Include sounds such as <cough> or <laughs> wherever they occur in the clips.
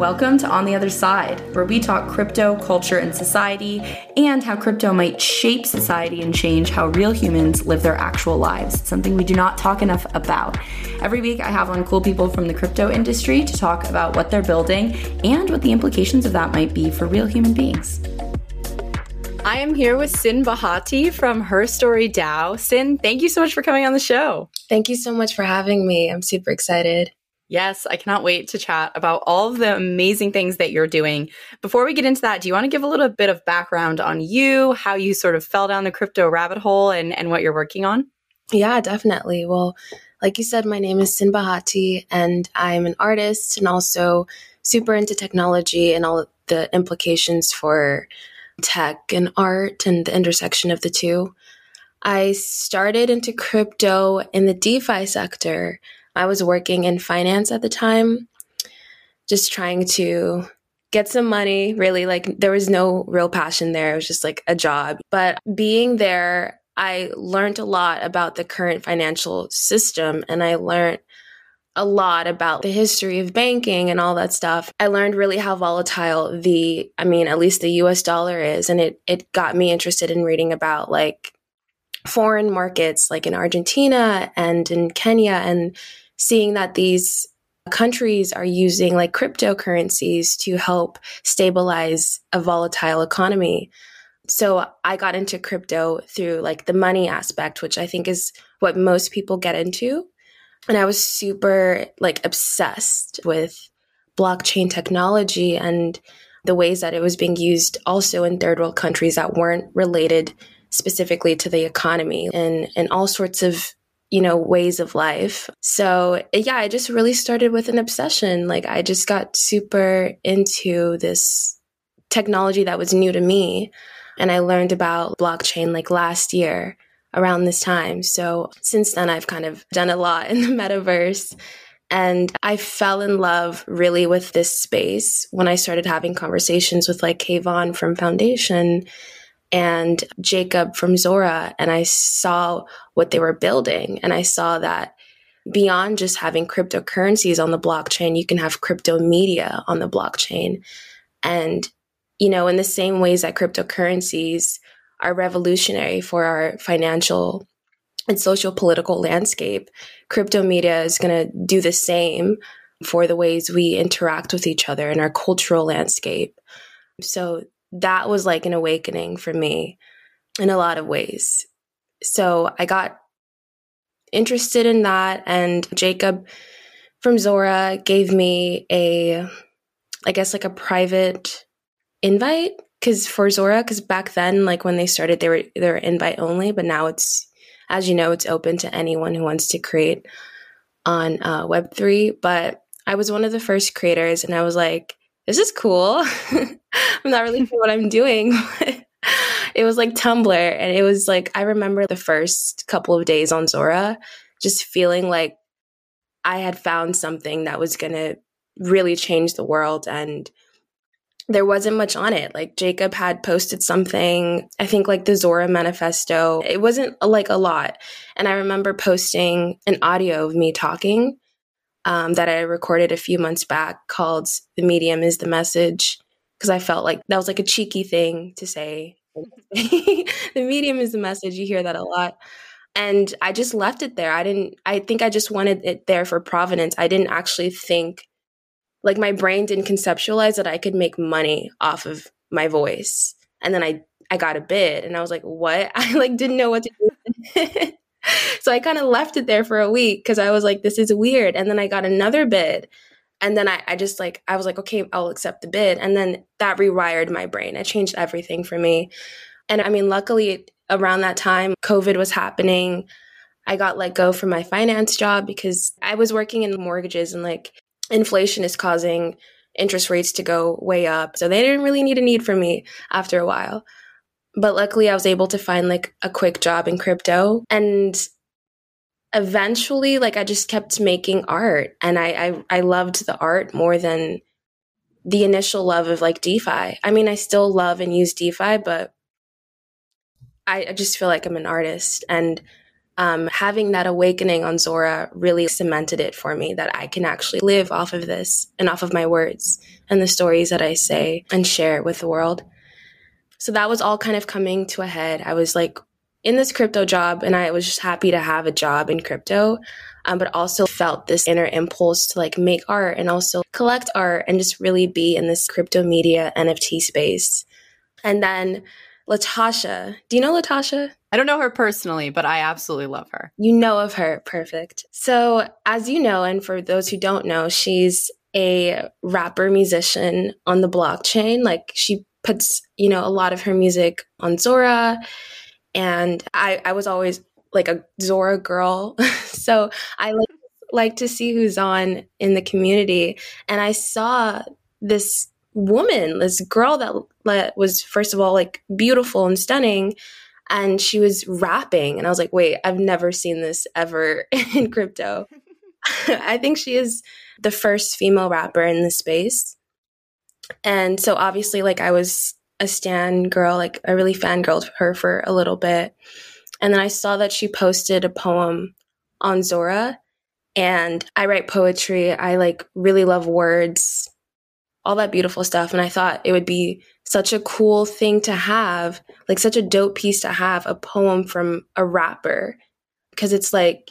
Welcome to On the Other Side, where we talk crypto, culture, and society, and how crypto might shape society and change how real humans live their actual lives, something we do not talk enough about. Every week, I have on cool people from the crypto industry to talk about what they're building and what the implications of that might be for real human beings. I am here with Cyn Bahati from Her Story DAO. Cyn, thank you so much for coming on the show. Thank you so much for having me. I'm super excited. Yes, I cannot wait to chat about all of the amazing things that you're doing. Before we get into that, do you want to give a little bit of background on you, how you sort of fell down the crypto rabbit hole, and, and what you're working on? Yeah, definitely. Well, like you said, my name is Cyn Bahati, and I'm an artist and also super into technology and all the implications for tech and art and the intersection of the two. I started into crypto in the DeFi sector I was working in finance at the time, just trying to get some money. Really, like there was no real passion there. It was just like a job. But being there, I learned a lot about the current financial system and I learned a lot about the history of banking and all that stuff. I learned really how volatile the, I mean, at least the US dollar is. And it, it got me interested in reading about like foreign markets like in Argentina and in Kenya and seeing that these countries are using like cryptocurrencies to help stabilize a volatile economy. So I got into crypto through like the money aspect, which I think is what most people get into. And I was super like obsessed with blockchain technology and the ways that it was being used also in third world countries that weren't related specifically to the economy and, and all sorts of you know, ways of life. So, yeah, I just really started with an obsession. Like, I just got super into this technology that was new to me. And I learned about blockchain like last year around this time. So, since then, I've kind of done a lot in the <laughs> metaverse. And I fell in love really with this space when I started having conversations with like Kayvon from Foundation and Jacob from Zora, and I saw what they were building. And I saw that beyond just having cryptocurrencies on the blockchain, you can have crypto media on the blockchain. And, you know, in the same ways that cryptocurrencies are revolutionary for our financial and social political landscape, crypto media is going to do the same for the ways we interact with each other in our cultural landscape. So that was like an awakening for me in a lot of ways. So I got interested in that, and Jacob from Zora gave me a, I guess, like a private invite because for Zora, because back then, like when they started, they were they were invite only, but now it's, as you know, it's open to anyone who wants to create on uh, Web three. But I was one of the first creators, and I was like, this is cool. <laughs> I'm not really sure what I'm doing. <laughs> it was like Tumblr. And it was like, I remember the first couple of days on Zora just feeling like I had found something that was going to really change the world. And there wasn't much on it. Like Jacob had posted something, I think like the Zora manifesto. It wasn't like a lot. And I remember posting an audio of me talking um, that I recorded a few months back called The Medium is the Message, because I felt like that was like a cheeky thing to say. <laughs> the medium is the message. You hear that a lot. And I just left it there. I didn't, I think I just wanted it there for provenance. I didn't actually think, like, my brain didn't conceptualize that I could make money off of my voice. And then I, I got a bid and I was like, what? <laughs> I like didn't know what to do. <laughs> <laughs> so I kind of left it there for a week because I was like, this is weird. And then I got another bid. And then I, I just like, I was like, okay, I'll accept the bid. And then that rewired my brain. It changed everything for me. And I mean, luckily around that time, COVID was happening. I got let go from my finance job because I was working in mortgages and like inflation is causing interest rates to go way up. So they didn't really need a need for me after a while. But luckily, I was able to find like a quick job in crypto. And eventually, like, I just kept making art. And I, I, I loved the art more than the initial love of like DeFi. I mean, I still love and use DeFi, but I, I just feel like I'm an artist. And um, having that awakening on Zora really cemented it for me that I can actually live off of this and off of my words and the stories that I say and share with the world. So that was all kind of coming to a head. I was like in this crypto job and I was just happy to have a job in crypto. Um, but also felt this inner impulse to like make art and also collect art and just really be in this crypto media NFT space. And then Latasha. Do you know Latasha? I don't know her personally, but I absolutely love her. You know of her. Perfect. So, as you know, and for those who don't know, she's a rapper musician on the blockchain. Like she puts, you know, a lot of her music on Zora. And I, I was always like a Zora girl. <laughs> so I like, like to see who's on in the community. And I saw this woman, this girl that, that was, first of all, like beautiful and stunning. And she was rapping. And I was like, wait, I've never seen this ever <laughs> in crypto. <laughs> I think she is the first female rapper in the space. And so obviously, like, I was a stan girl, like, I really fangirled her for a little bit. And then I saw that she posted a poem on Zora. And I write poetry. I like really love words all that beautiful stuff. And I thought it would be such a cool thing to have, like such a dope piece to have a poem from a rapper. Because it's like,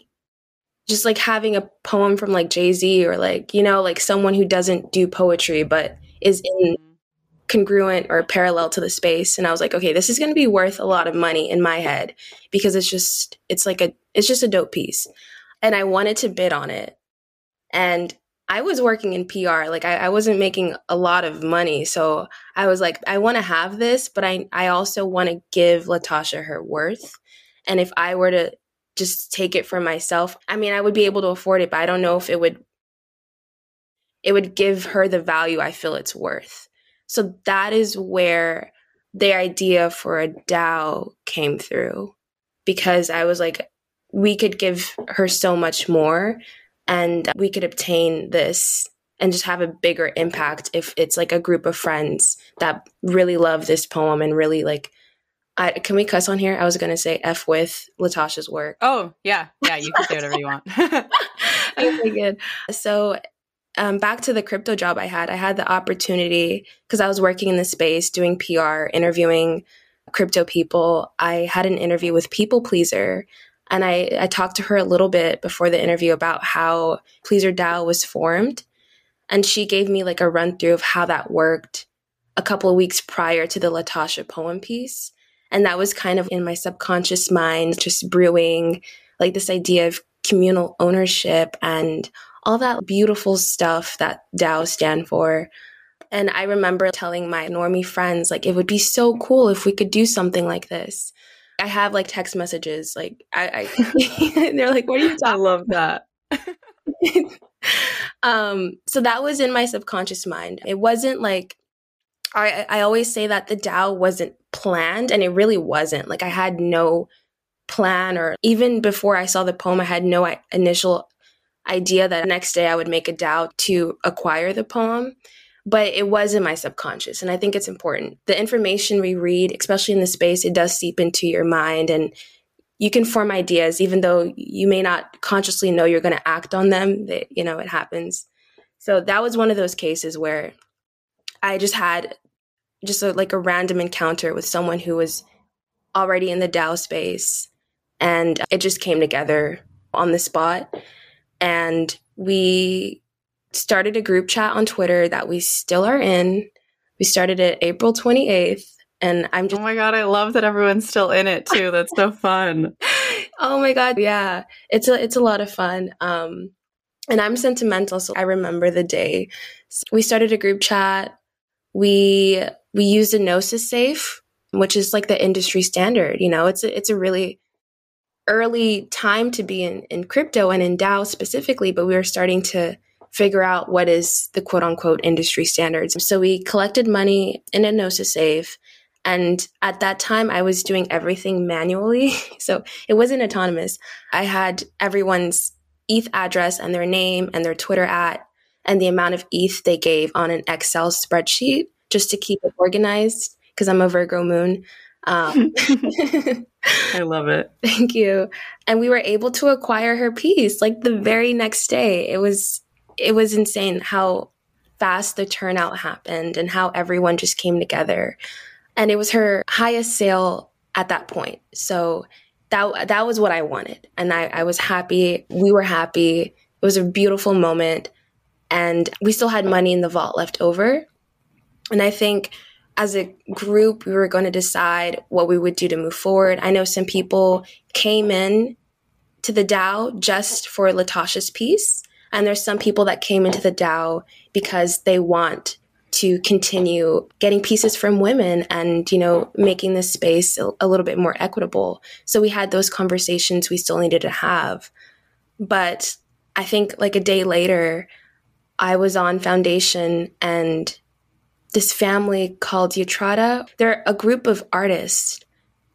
just like having a poem from like Jay Z or like, you know, like someone who doesn't do poetry but is in mm-hmm. congruent or parallel to the space. And I was like, okay, this is going to be worth a lot of money in my head because it's just, it's like a, it's just a dope piece. And I wanted to bid on it. And I was working in PR. Like I, I, wasn't making a lot of money. So I was like, I want to have this, but I, I also want to give Latasha her worth. And if I were to just take it for myself, I mean, I would be able to afford it, but I don't know if it would, it would give her the value I feel it's worth. So that is where the idea for a DAO came through because I was like, we could give her so much more and we could obtain this and just have a bigger impact if it's like a group of friends that really love this poem and really like I, can we cuss on here? I was going to say F with Latasha's work. Oh, yeah. Yeah, you can say whatever you want. <laughs> <laughs> okay, good. So, um, back to the crypto job I had, I had the opportunity because I was working in the space doing PR, interviewing crypto people. I had an interview with pplpleasr, and I, I talked to her a little bit before the interview about how Pleasr DAO was formed. And she gave me like a run through of how that worked a couple of weeks prior to the Latasha poem piece. And that was kind of in my subconscious mind, just brewing like this idea of communal ownership and all that beautiful stuff that DAO stand for. And I remember telling my normie friends, like, it would be so cool if we could do something like this. I have like text messages, like I, I <laughs> <laughs> they're like, "What are you talking?" I love that. <laughs> um, so that was in my subconscious mind. It wasn't like I, I always say that the DAO wasn't planned, and it really wasn't. Like I had no plan, or even before I saw the poem, I had no initial idea that next day I would make a DAO to acquire the poem but it was in my subconscious. And I think it's important. The information we read, especially in the space, it does seep into your mind and you can form ideas, even though you may not consciously know you're going to act on them. That, you know, it happens. So that was one of those cases where I just had just a, like a random encounter with someone who was already in the DAO space. And it just came together on the spot. And we started a group chat on Twitter that we still are in. We started it April 28th. And I'm just. Oh my God, I love that everyone's still in it too. That's so fun. <laughs> oh my God. Yeah. It's a, it's a lot of fun. Um, and I'm sentimental. So I remember the day we started a group chat. We, we used a Gnosis safe, which is like the industry standard. You know, it's a, it's a really early time to be in, in crypto and in DAO specifically, but we were starting to figure out what is the quote unquote industry standards. So we collected money in a Gnosis safe. And at that time, I was doing everything manually. <laughs> So it wasn't autonomous. I had everyone's ETH address and their name and their Twitter at and the amount of ETH they gave on an Excel spreadsheet just to keep it organized because I'm a Virgo moon. Um, <laughs> <laughs> I love it. Thank you. And we were able to acquire her piece like the very next day. It was it was insane how fast the turnout happened and how everyone just came together. And it was her highest sale at that point. So that that was what I wanted. And I, I was happy. We were happy. It was a beautiful moment. And we still had money in the vault left over. And I think as a group, we were going to decide what we would do to move forward. I know some people came in to the DAO just for Latasha's piece. And there's some people that came into the DAO because they want to continue getting pieces from women and, you know, making this space a, a little bit more equitable. So we had those conversations we still needed to have. But I think like a day later, I was on foundation and this family called Yatreda. They're a group of artists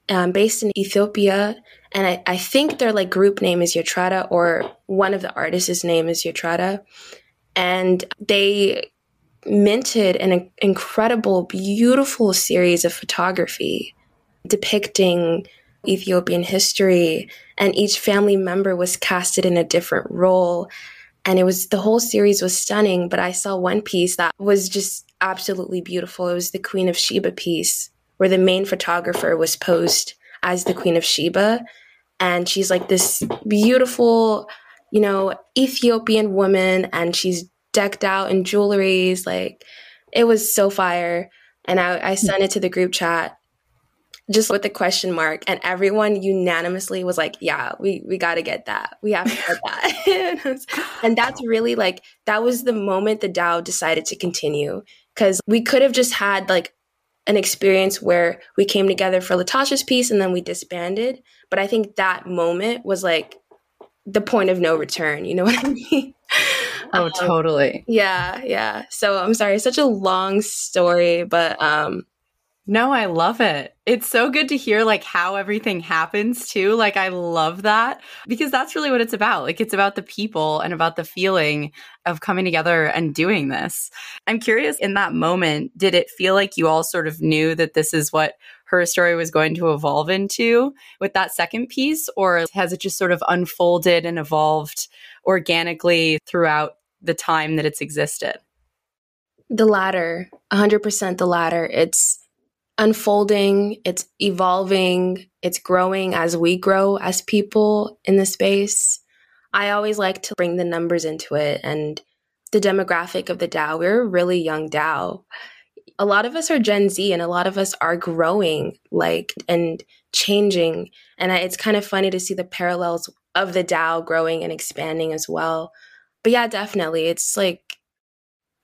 um, based in Ethiopia. And I, I think their like group name is Yatreda or one of the artists' name is Yatreda. And they minted an incredible, beautiful series of photography depicting Ethiopian history. And each family member was casted in a different role. And it was the whole series was stunning. But I saw one piece that was just absolutely beautiful. It was the Queen of Sheba piece where the main photographer was posed as the Queen of Sheba. And she's like this beautiful, you know, Ethiopian woman and she's decked out in jewelries. Like it was so fire. And I, I sent it to the group chat just with the question mark and everyone unanimously was like yeah we we got to get that we have to get that <laughs> and that's really like that was the moment the dao decided to continue because we could have just had like an experience where we came together for latasha's piece and then we disbanded. But i think that moment was like the point of no return you know <laughs> what i mean? Oh um, totally. yeah yeah. So i'm sorry such a long story but um no, I love it. It's so good to hear like how everything happens too. Like I love that because that's really what it's about. Like it's about the people and about the feeling of coming together and doing this. I'm curious in that moment, did it feel like you all sort of knew that this is what her story was going to evolve into with that second piece or has it just sort of unfolded and evolved organically throughout the time that it's existed? The latter, 100% the latter. It's unfolding, it's evolving, it's growing as we grow as people in the space. I always like to bring the numbers into it and the demographic of the DAO. We're a really young DAO. A lot of us are Gen Z and a lot of us are growing like and changing. And it's kind of funny to see the parallels of the DAO growing and expanding as well. But yeah, definitely. It's like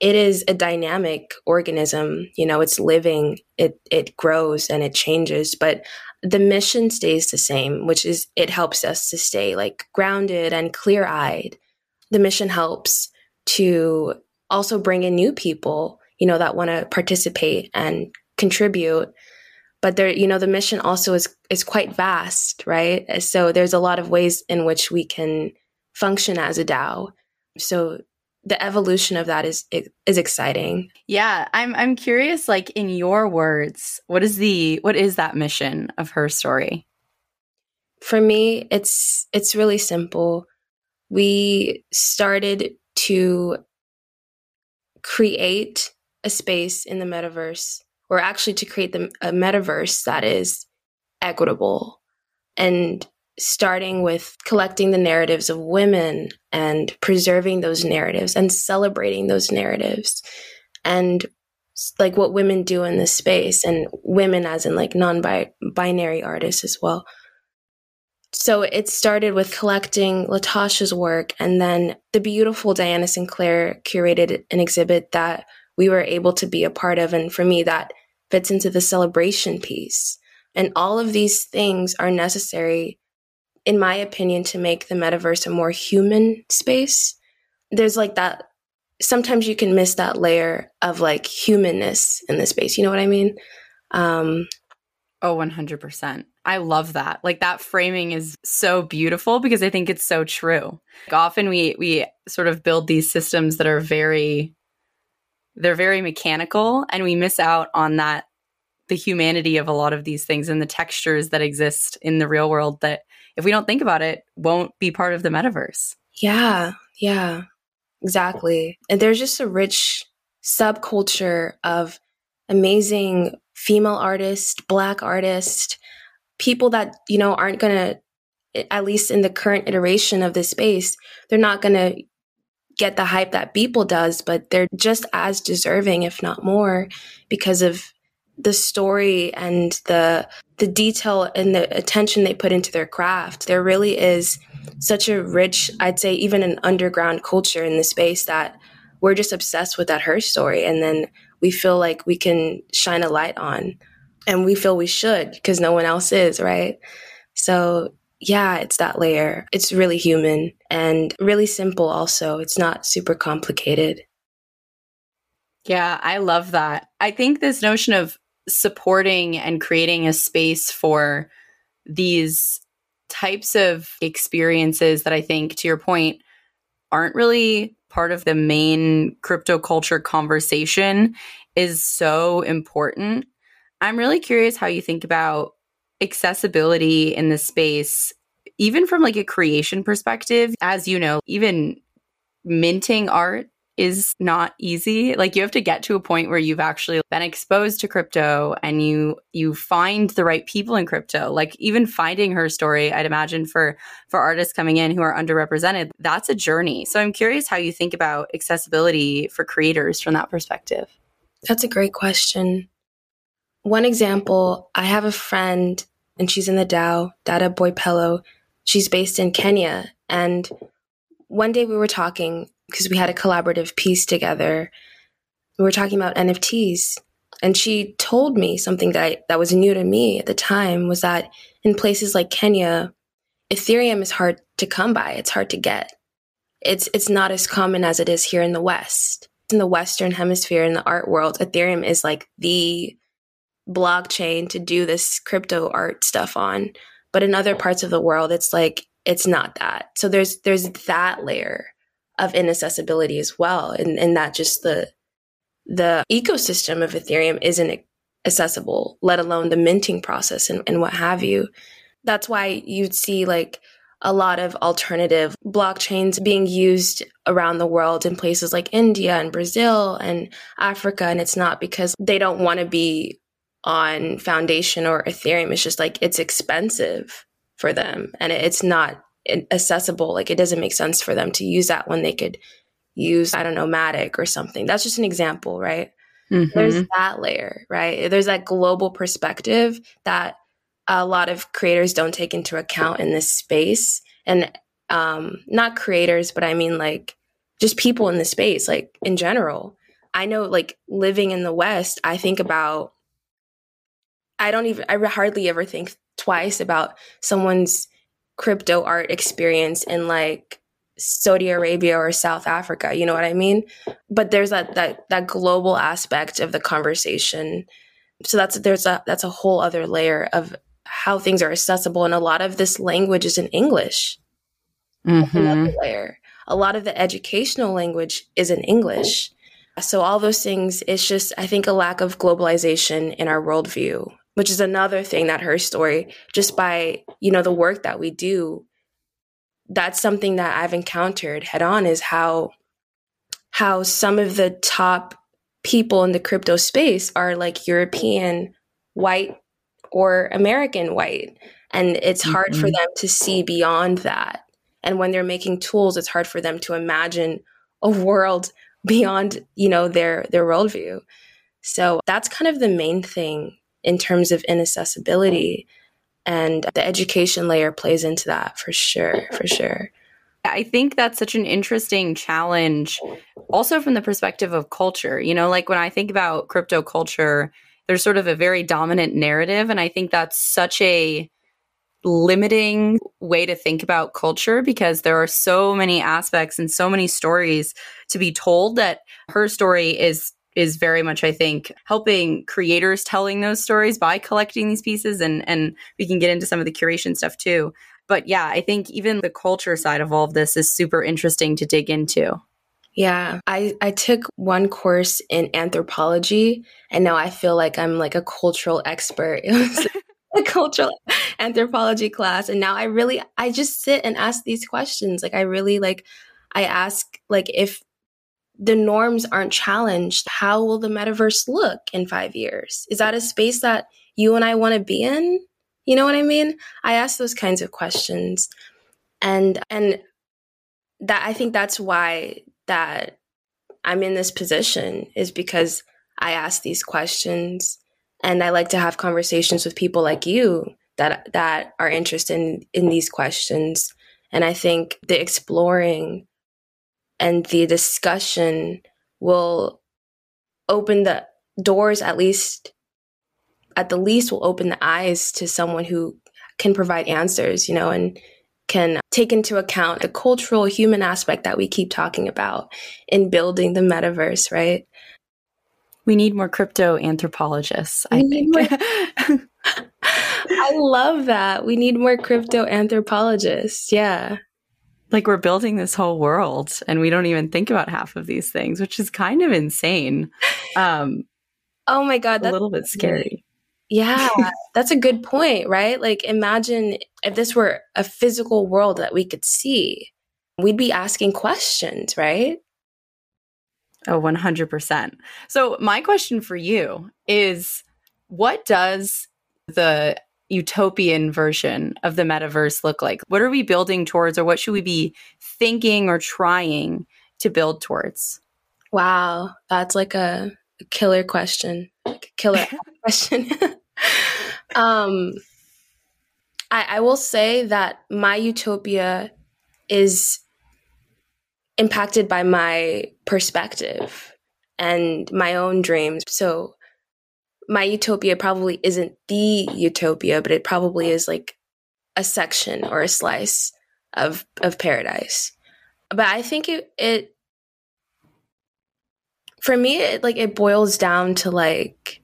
it is a dynamic organism you know it's living it it grows and it changes but the mission stays the same which is it helps us to stay like grounded and clear-eyed. The mission helps to also bring in new people you know that want to participate and contribute but there you know the mission also is is quite vast right? So there's a lot of ways in which we can function as a dao so the evolution of that is is exciting. Yeah, I'm I'm curious like in your words, what is the what is that mission of her story? For me, it's it's really simple. We started to create a space in the metaverse or actually to create the, a metaverse that is equitable and starting with collecting the narratives of women and preserving those narratives and celebrating those narratives. And like what women do in this space and women as in like non-binary artists as well. So it started with collecting latasha's work and then the beautiful diana sinclair curated an exhibit that we were able to be a part of and for me that fits into the celebration piece. And all of these things are necessary in my opinion, to make the metaverse a more human space. There's like that. Sometimes you can miss that layer of like humanness in the space. You know what I mean? Um, oh, 100%. I love that. Like that framing is so beautiful because I think it's so true. Like often we we sort of build these systems that are very they're very mechanical and we miss out on that the humanity of a lot of these things and the textures that exist in the real world that if we don't think about it won't be part of the metaverse. Yeah, yeah. Exactly. And there's just a rich subculture of amazing female artists, black artists, people that, you know, aren't going to, at least in the current iteration of this space, they're not going to get the hype that Beeple does, but they're just as deserving, if not more, because of the story and the the detail and the attention they put into their craft. There really is such a rich, I'd say, even an underground culture in the space that we're just obsessed with that her story. And then we feel like we can shine a light on. And we feel we should because no one else is, right? So, yeah, it's that layer. It's really human and really simple, also. It's not super complicated. Yeah, I love that. I think this notion of supporting and creating a space for these types of experiences that I think, to your point, aren't really part of the main crypto culture conversation is so important. I'm really curious how you think about accessibility in the space, even from like a creation perspective. As you know, even minting art is not easy. Like you have to get to a point where you've actually been exposed to crypto and you you find the right people in crypto. Like even finding her story, I'd imagine for for artists coming in who are underrepresented, that's a journey. So I'm curious how you think about accessibility for creators from that perspective. That's a great question. One example, I have a friend and she's in the DAO, Dada Boipelo. She's based in Kenya and one day we were talking because we had a collaborative piece together. We were talking about NFTs, and she told me something that I, that was new to me at the time was that in places like Kenya, Ethereum is hard to come by. It's hard to get. It's it's not as common as it is here in the West. In the Western Hemisphere, in the art world, Ethereum is like the blockchain to do this crypto art stuff on. But in other parts of the world, it's like it's not that. So there's there's that layer of inaccessibility as well, and and that just the the ecosystem of Ethereum isn't accessible, let alone the minting process and, and what have you. That's why you'd see like a lot of alternative blockchains being used around the world in places like India and Brazil and Africa. And it's not because they don't want to be on Foundation or Ethereum. It's just like it's expensive for them and it's not accessible. Like it doesn't make sense for them to use that when they could use, I don't know, Matic or something. That's just an example, right? Mm-hmm. There's that layer, right? There's that global perspective that a lot of creators don't take into account in this space. And um, not creators, but I mean like just people in the space, like in general. I know, like living in the West, I think about, I don't even, I hardly ever think twice about someone's crypto art experience in like Saudi Arabia or South Africa, you know what I mean? But there's that that that global aspect of the conversation. So that's there's a that's a whole other layer of how things are accessible and a lot of this language is in English. Mm-hmm. Another layer. A lot of the educational language is in English. So all those things, it's just I think a lack of globalization in our worldview which is another thing that her story just by you know the work that we do that's something that i've encountered head on is how how some of the top people in the crypto space are like european white or american white and it's mm-hmm. hard for mm-hmm. them to see beyond that and when they're making tools it's hard for them to imagine a world beyond you know their their worldview so that's kind of the main thing in terms of inaccessibility. And the education layer plays into that for sure, for sure. I think that's such an interesting challenge, also from the perspective of culture. You know, like when I think about crypto culture, there's sort of a very dominant narrative. And I think that's such a limiting way to think about culture because there are so many aspects and so many stories to be told that her story is is very much i think helping creators telling those stories by collecting these pieces and and we can get into some of the curation stuff too but yeah i think even the culture side of all of this is super interesting to dig into Yeah, I, I took one course in anthropology and now I feel like I'm like a cultural expert. <laughs> It was a cultural anthropology class and now I really I just sit and ask these questions. Like I really like I ask like if the norms aren't challenged, how will the metaverse look in 5 years? Is that a space that you and I want to be in? You know what I mean? I ask those kinds of questions. And and that I think that's why that I'm in this position is because I ask these questions and I like to have conversations with people like you that that are interested in, in these questions. And I think the exploring and the discussion will open the doors at least at the least will open the eyes to someone who can provide answers, you know, and can take into account the cultural human aspect that we keep talking about in building the metaverse, right? We need more crypto anthropologists, I think. <laughs> <laughs> I love that. We need more crypto anthropologists. Yeah. Like we're building this whole world and we don't even think about half of these things, which is kind of insane. Um, oh my God. That's a little bit scary. Yeah, <laughs> that's a good point, right? Like, imagine if this were a physical world that we could see, we'd be asking questions, right? Oh, 100%. So, my question for you is what does the utopian version of the metaverse look like? What are we building towards, or what should we be thinking or trying to build towards? Wow, that's like a killer question, like a killer <laughs> question. <laughs> um, I, I will say that my utopia is impacted by my perspective and my own dreams. So my utopia probably isn't the utopia, but it probably is like a section or a slice of of paradise. But I think it it for me it like it boils down to like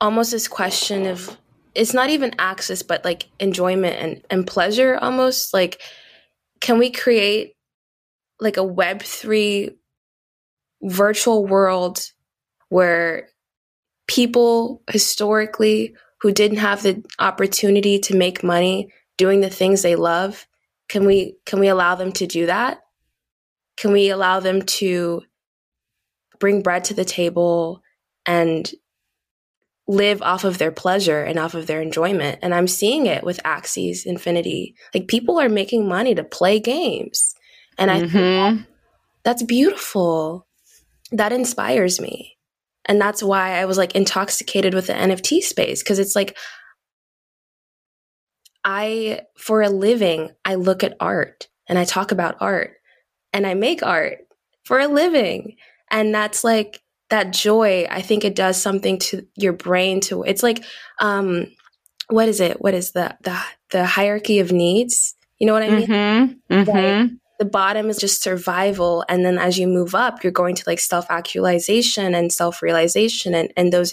almost this question of it's not even access but like enjoyment and, and pleasure almost like can we create like a web3 virtual world where people historically who didn't have the opportunity to make money doing the things they love can we can we allow them to do that can we allow them to bring bread to the table and live off of their pleasure and off of their enjoyment. And I'm seeing it with Axie Infinity. Like people are making money to play games. And I mm-hmm. think that's beautiful. That inspires me. And that's why I was like intoxicated with the NFT space because it's like I for a living I look at art and I talk about art and I make art for a living. And that's like that joy, I think it does something to your brain to it's like um what is it? What is the the the hierarchy of needs? You know what I mean? Mm-hmm. Mm-hmm. The bottom is just survival and then as you move up, you're going to like self-actualization and self-realization and and those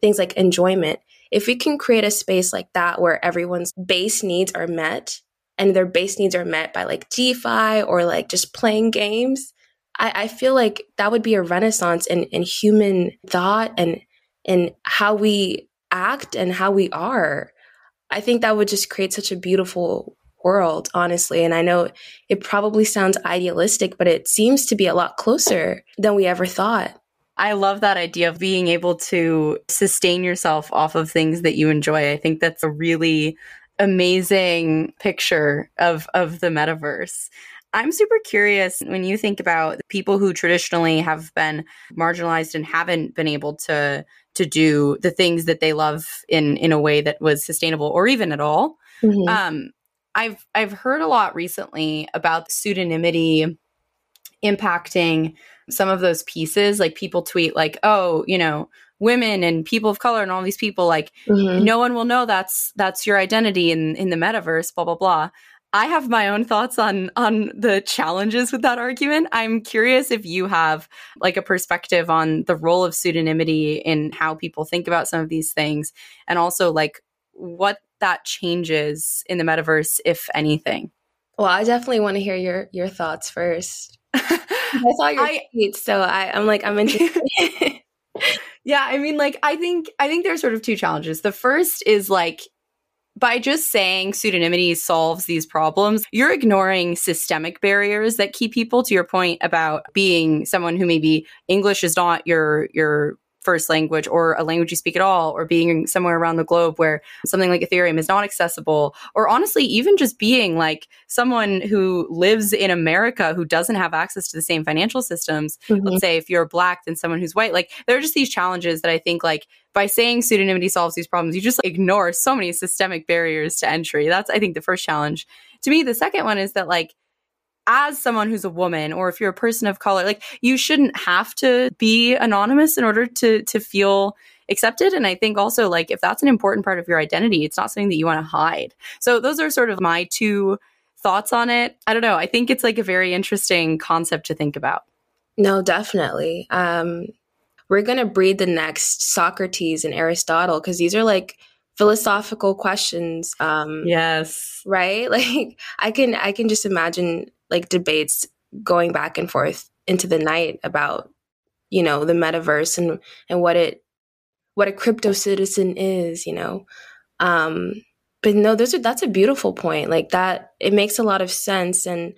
things like enjoyment. If we can create a space like that where everyone's base needs are met and their base needs are met by like DeFi or like just playing games, I, I feel like that would be a renaissance in, in human thought and in how we act and how we are. I think that would just create such a beautiful world, honestly. And I know it probably sounds idealistic, but it seems to be a lot closer than we ever thought. I love that idea of being able to sustain yourself off of things that you enjoy. I think that's a really amazing picture of of the metaverse. I'm super curious when you think about people who traditionally have been marginalized and haven't been able to to do the things that they love in in a way that was sustainable or even at all. Mm-hmm. Um, I've I've heard a lot recently about pseudonymity impacting some of those pieces. Like people tweet like, "Oh, you know." women and people of color and all these people like mm-hmm. no one will know that's that's your identity in in the metaverse blah blah blah I have my own thoughts on on the challenges with that argument. I'm curious if you have like a perspective on the role of pseudonymity in how people think about some of these things and also like what that changes in the metaverse if anything. Well, I definitely want to hear your your thoughts first. <laughs> I saw your I, tweets, so I, I'm like, I'm interested. <laughs> yeah, I mean, like, I think I think there's sort of two challenges. The first is like by just saying pseudonymity solves these problems, you're ignoring systemic barriers that keep people to your point about being someone who maybe English is not your your first language or a language you speak at all, or being somewhere around the globe where something like Ethereum is not accessible, or honestly, even just being like someone who lives in America who doesn't have access to the same financial systems. Mm-hmm. Let's say if you're black than someone who's white, like there are just these challenges that I think like by saying pseudonymity solves these problems, you just like, ignore so many systemic barriers to entry. That's, I think, the first challenge. To me, the second one is that like as someone who's a woman or if you're a person of color like you shouldn't have to be anonymous in order to to feel accepted. And i think also like if that's an important part of your identity it's not something that you want to hide. So those are sort of my two thoughts on it. I don't know. I think it's like a very interesting concept to think about. No definitely. Um we're going to breed the next socrates and aristotle because these are like philosophical questions um yes. right? <laughs> Like i can i can just imagine like debates going back and forth into the night about you know the metaverse and and what it what a crypto citizen is you know? Um but no those are that's a beautiful point. Like that it makes a lot of sense. And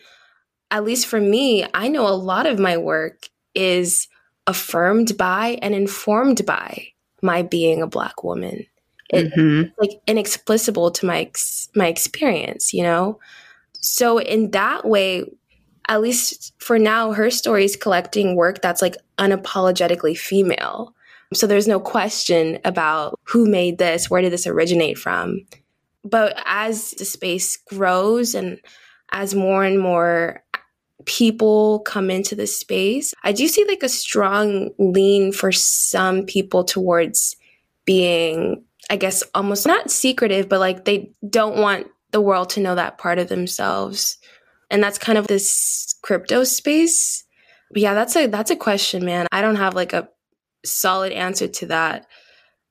at least for me i know a lot of my work is affirmed by and informed by my being a black woman it, mm-hmm. like inexplicable to my ex- my experience you know? So in that way at least for now her story is collecting work that's like unapologetically female. So there's no question about who made this where did this originate from. But as the space grows and as more and more people come into the space i do see like a strong lean for some people towards being i guess almost not secretive but like they don't want the world to know that part of themselves. And that's kind of this crypto space. But yeah, that's a that's a question, man. I don't have like a solid answer to that.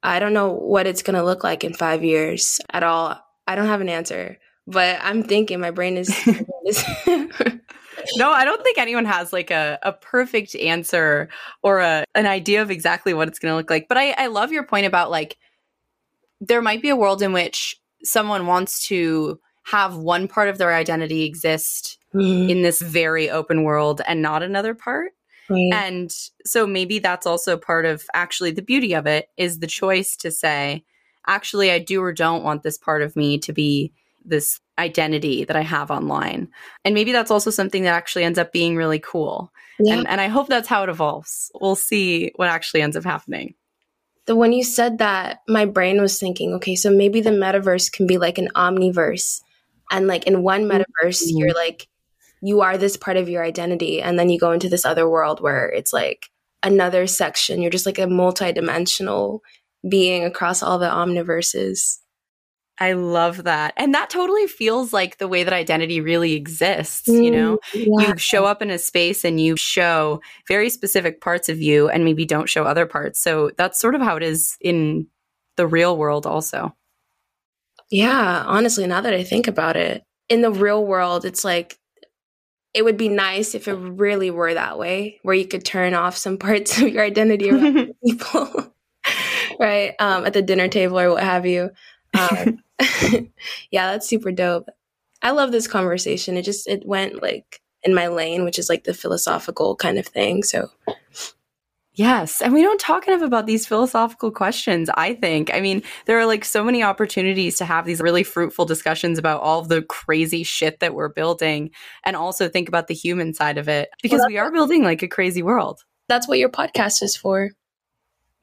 I don't know what it's going to look like in 5 years at all. I don't have an answer, but I'm thinking my brain <laughs> is no, I don't think anyone has like a, a perfect answer or a, an idea of exactly what it's going to look like. But I, I love your point about like, there might be a world in which someone wants to have one part of their identity exist mm-hmm. in this very open world and not another part. Right. And so maybe that's also part of actually the beauty of it is the choice to say, actually, I do or don't want this part of me to be this identity that I have online. And maybe that's also something that actually ends up being really cool. Yeah. And, and I hope that's how it evolves. We'll see what actually ends up happening the when you said that, my brain was thinking, okay, so maybe the metaverse can be like an omniverse. And like in one metaverse, mm-hmm. you're like, you are this part of your identity. And then you go into this other world where it's like another section. You're just like a multidimensional being across all the omniverses. I love that. And that totally feels like the way that identity really exists. Mm, you know, yeah. you show up in a space and you show very specific parts of you and maybe don't show other parts. So that's sort of how it is in the real world, also. Yeah, honestly, now that I think about it, in the real world, it's like it would be nice if it really were that way, where you could turn off some parts of your identity around <laughs> people, <laughs> right? Um, at the dinner table or what have you. Um, <laughs> <laughs> yeah, that's super dope. I love this conversation. It just it went like in my lane, which is like the philosophical kind of thing. So Yes. And we don't talk enough about these philosophical questions, I think. I mean, there are like so many opportunities to have these really fruitful discussions about all of the crazy shit that we're building and also think about the human side of it because well, we are building like a crazy world. That's what your podcast is for.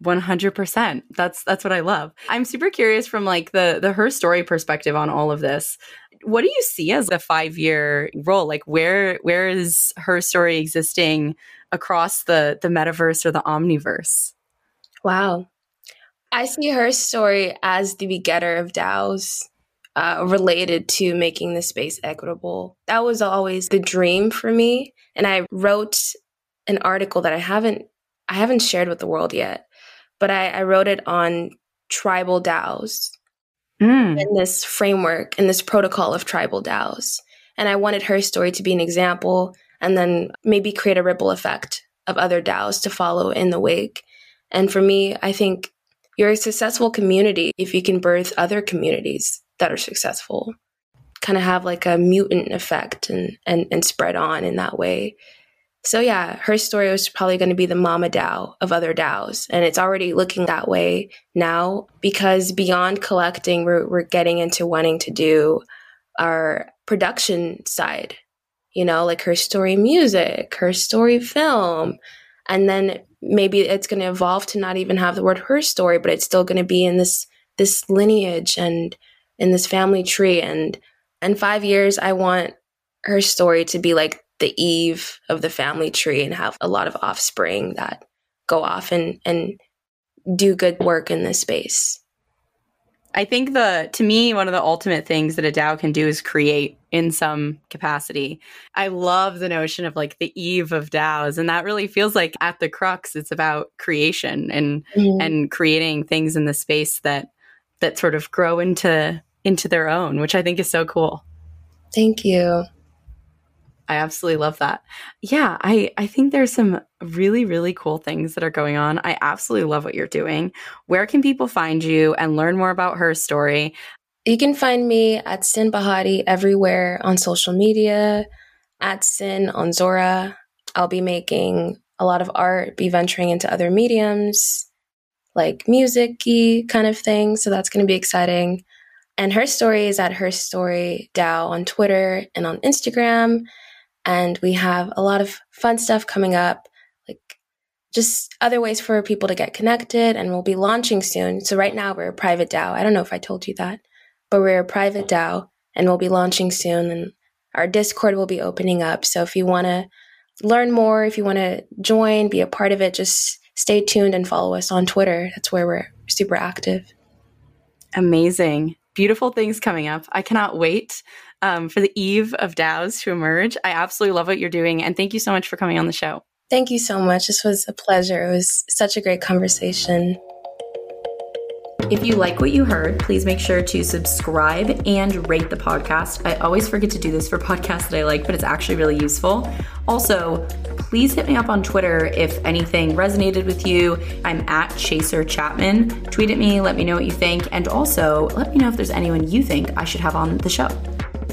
100%. That's that's what I love. I'm super curious from like the the her story perspective on all of this. What do you see as a 5-year role? Like where where is her story existing across the the metaverse or the omniverse? Wow. I see her story as the begetter of DAOs uh, related to making the space equitable. That was always the dream for me. And I wrote an article that I haven't I haven't shared with the world yet but I, I wrote it on tribal DAOs mm. and this framework and this protocol of tribal DAOs. And I wanted her story to be an example. and then maybe create a ripple effect of other DAOs to follow in the wake. And for me, I think you're a successful community if you can birth other communities that are successful. Kind of have like a mutant effect and, and, and spread on in that way. So yeah, her story was probably going to be the mama DAO of other DAOs. And it's already looking that way now because beyond collecting, we're, we're getting into wanting to do our production side, you know, like her story music, her story film. And then maybe it's going to evolve to not even have the word her story, but it's still going to be in this, this lineage and in this family tree. And in five years, I want her story to be like the eve of the family tree and have a lot of offspring that go off and, and do good work in this space. I think the to me one of the ultimate things that a DAO can do is create in some capacity. I love the notion of like the eve of DAOs and that really feels like at the crux it's about creation and mm-hmm. and creating things in the space that that sort of grow into into their own, which I think is so cool. Thank you. I absolutely love that. Yeah, I I think there's some really really cool things that are going on. I absolutely love what you're doing. Where can people find you and learn more about her story? You can find me at Cyn Bahati everywhere on social media, at Cyn on Zora. I'll be making a lot of art, be venturing into other mediums like music kind of thing. So that's going to be exciting. And her story is at herstoryDAO on Twitter and on Instagram. And we have a lot of fun stuff coming up, like just other ways for people to get connected. And we'll be launching soon. So right now we're a private DAO. I don't know if I told you that, but we're a private DAO and we'll be launching soon. And our Discord will be opening up. So if you want to learn more, if you want to join, be a part of it, just stay tuned and follow us on Twitter. That's where we're super active. Amazing. Beautiful things coming up. I cannot wait um, for the eve of DAOs to emerge. I absolutely love what you're doing. And thank you so much for coming on the show. Thank you so much. This was a pleasure. It was such a great conversation. If you like what you heard, please make sure to subscribe and rate the podcast. I always forget to do this for podcasts that I like, but it's actually really useful. Also, please hit me up on Twitter if anything resonated with you. I'm at Chaser Chapman. Tweet at me, let me know what you think, and also let me know if there's anyone you think I should have on the show.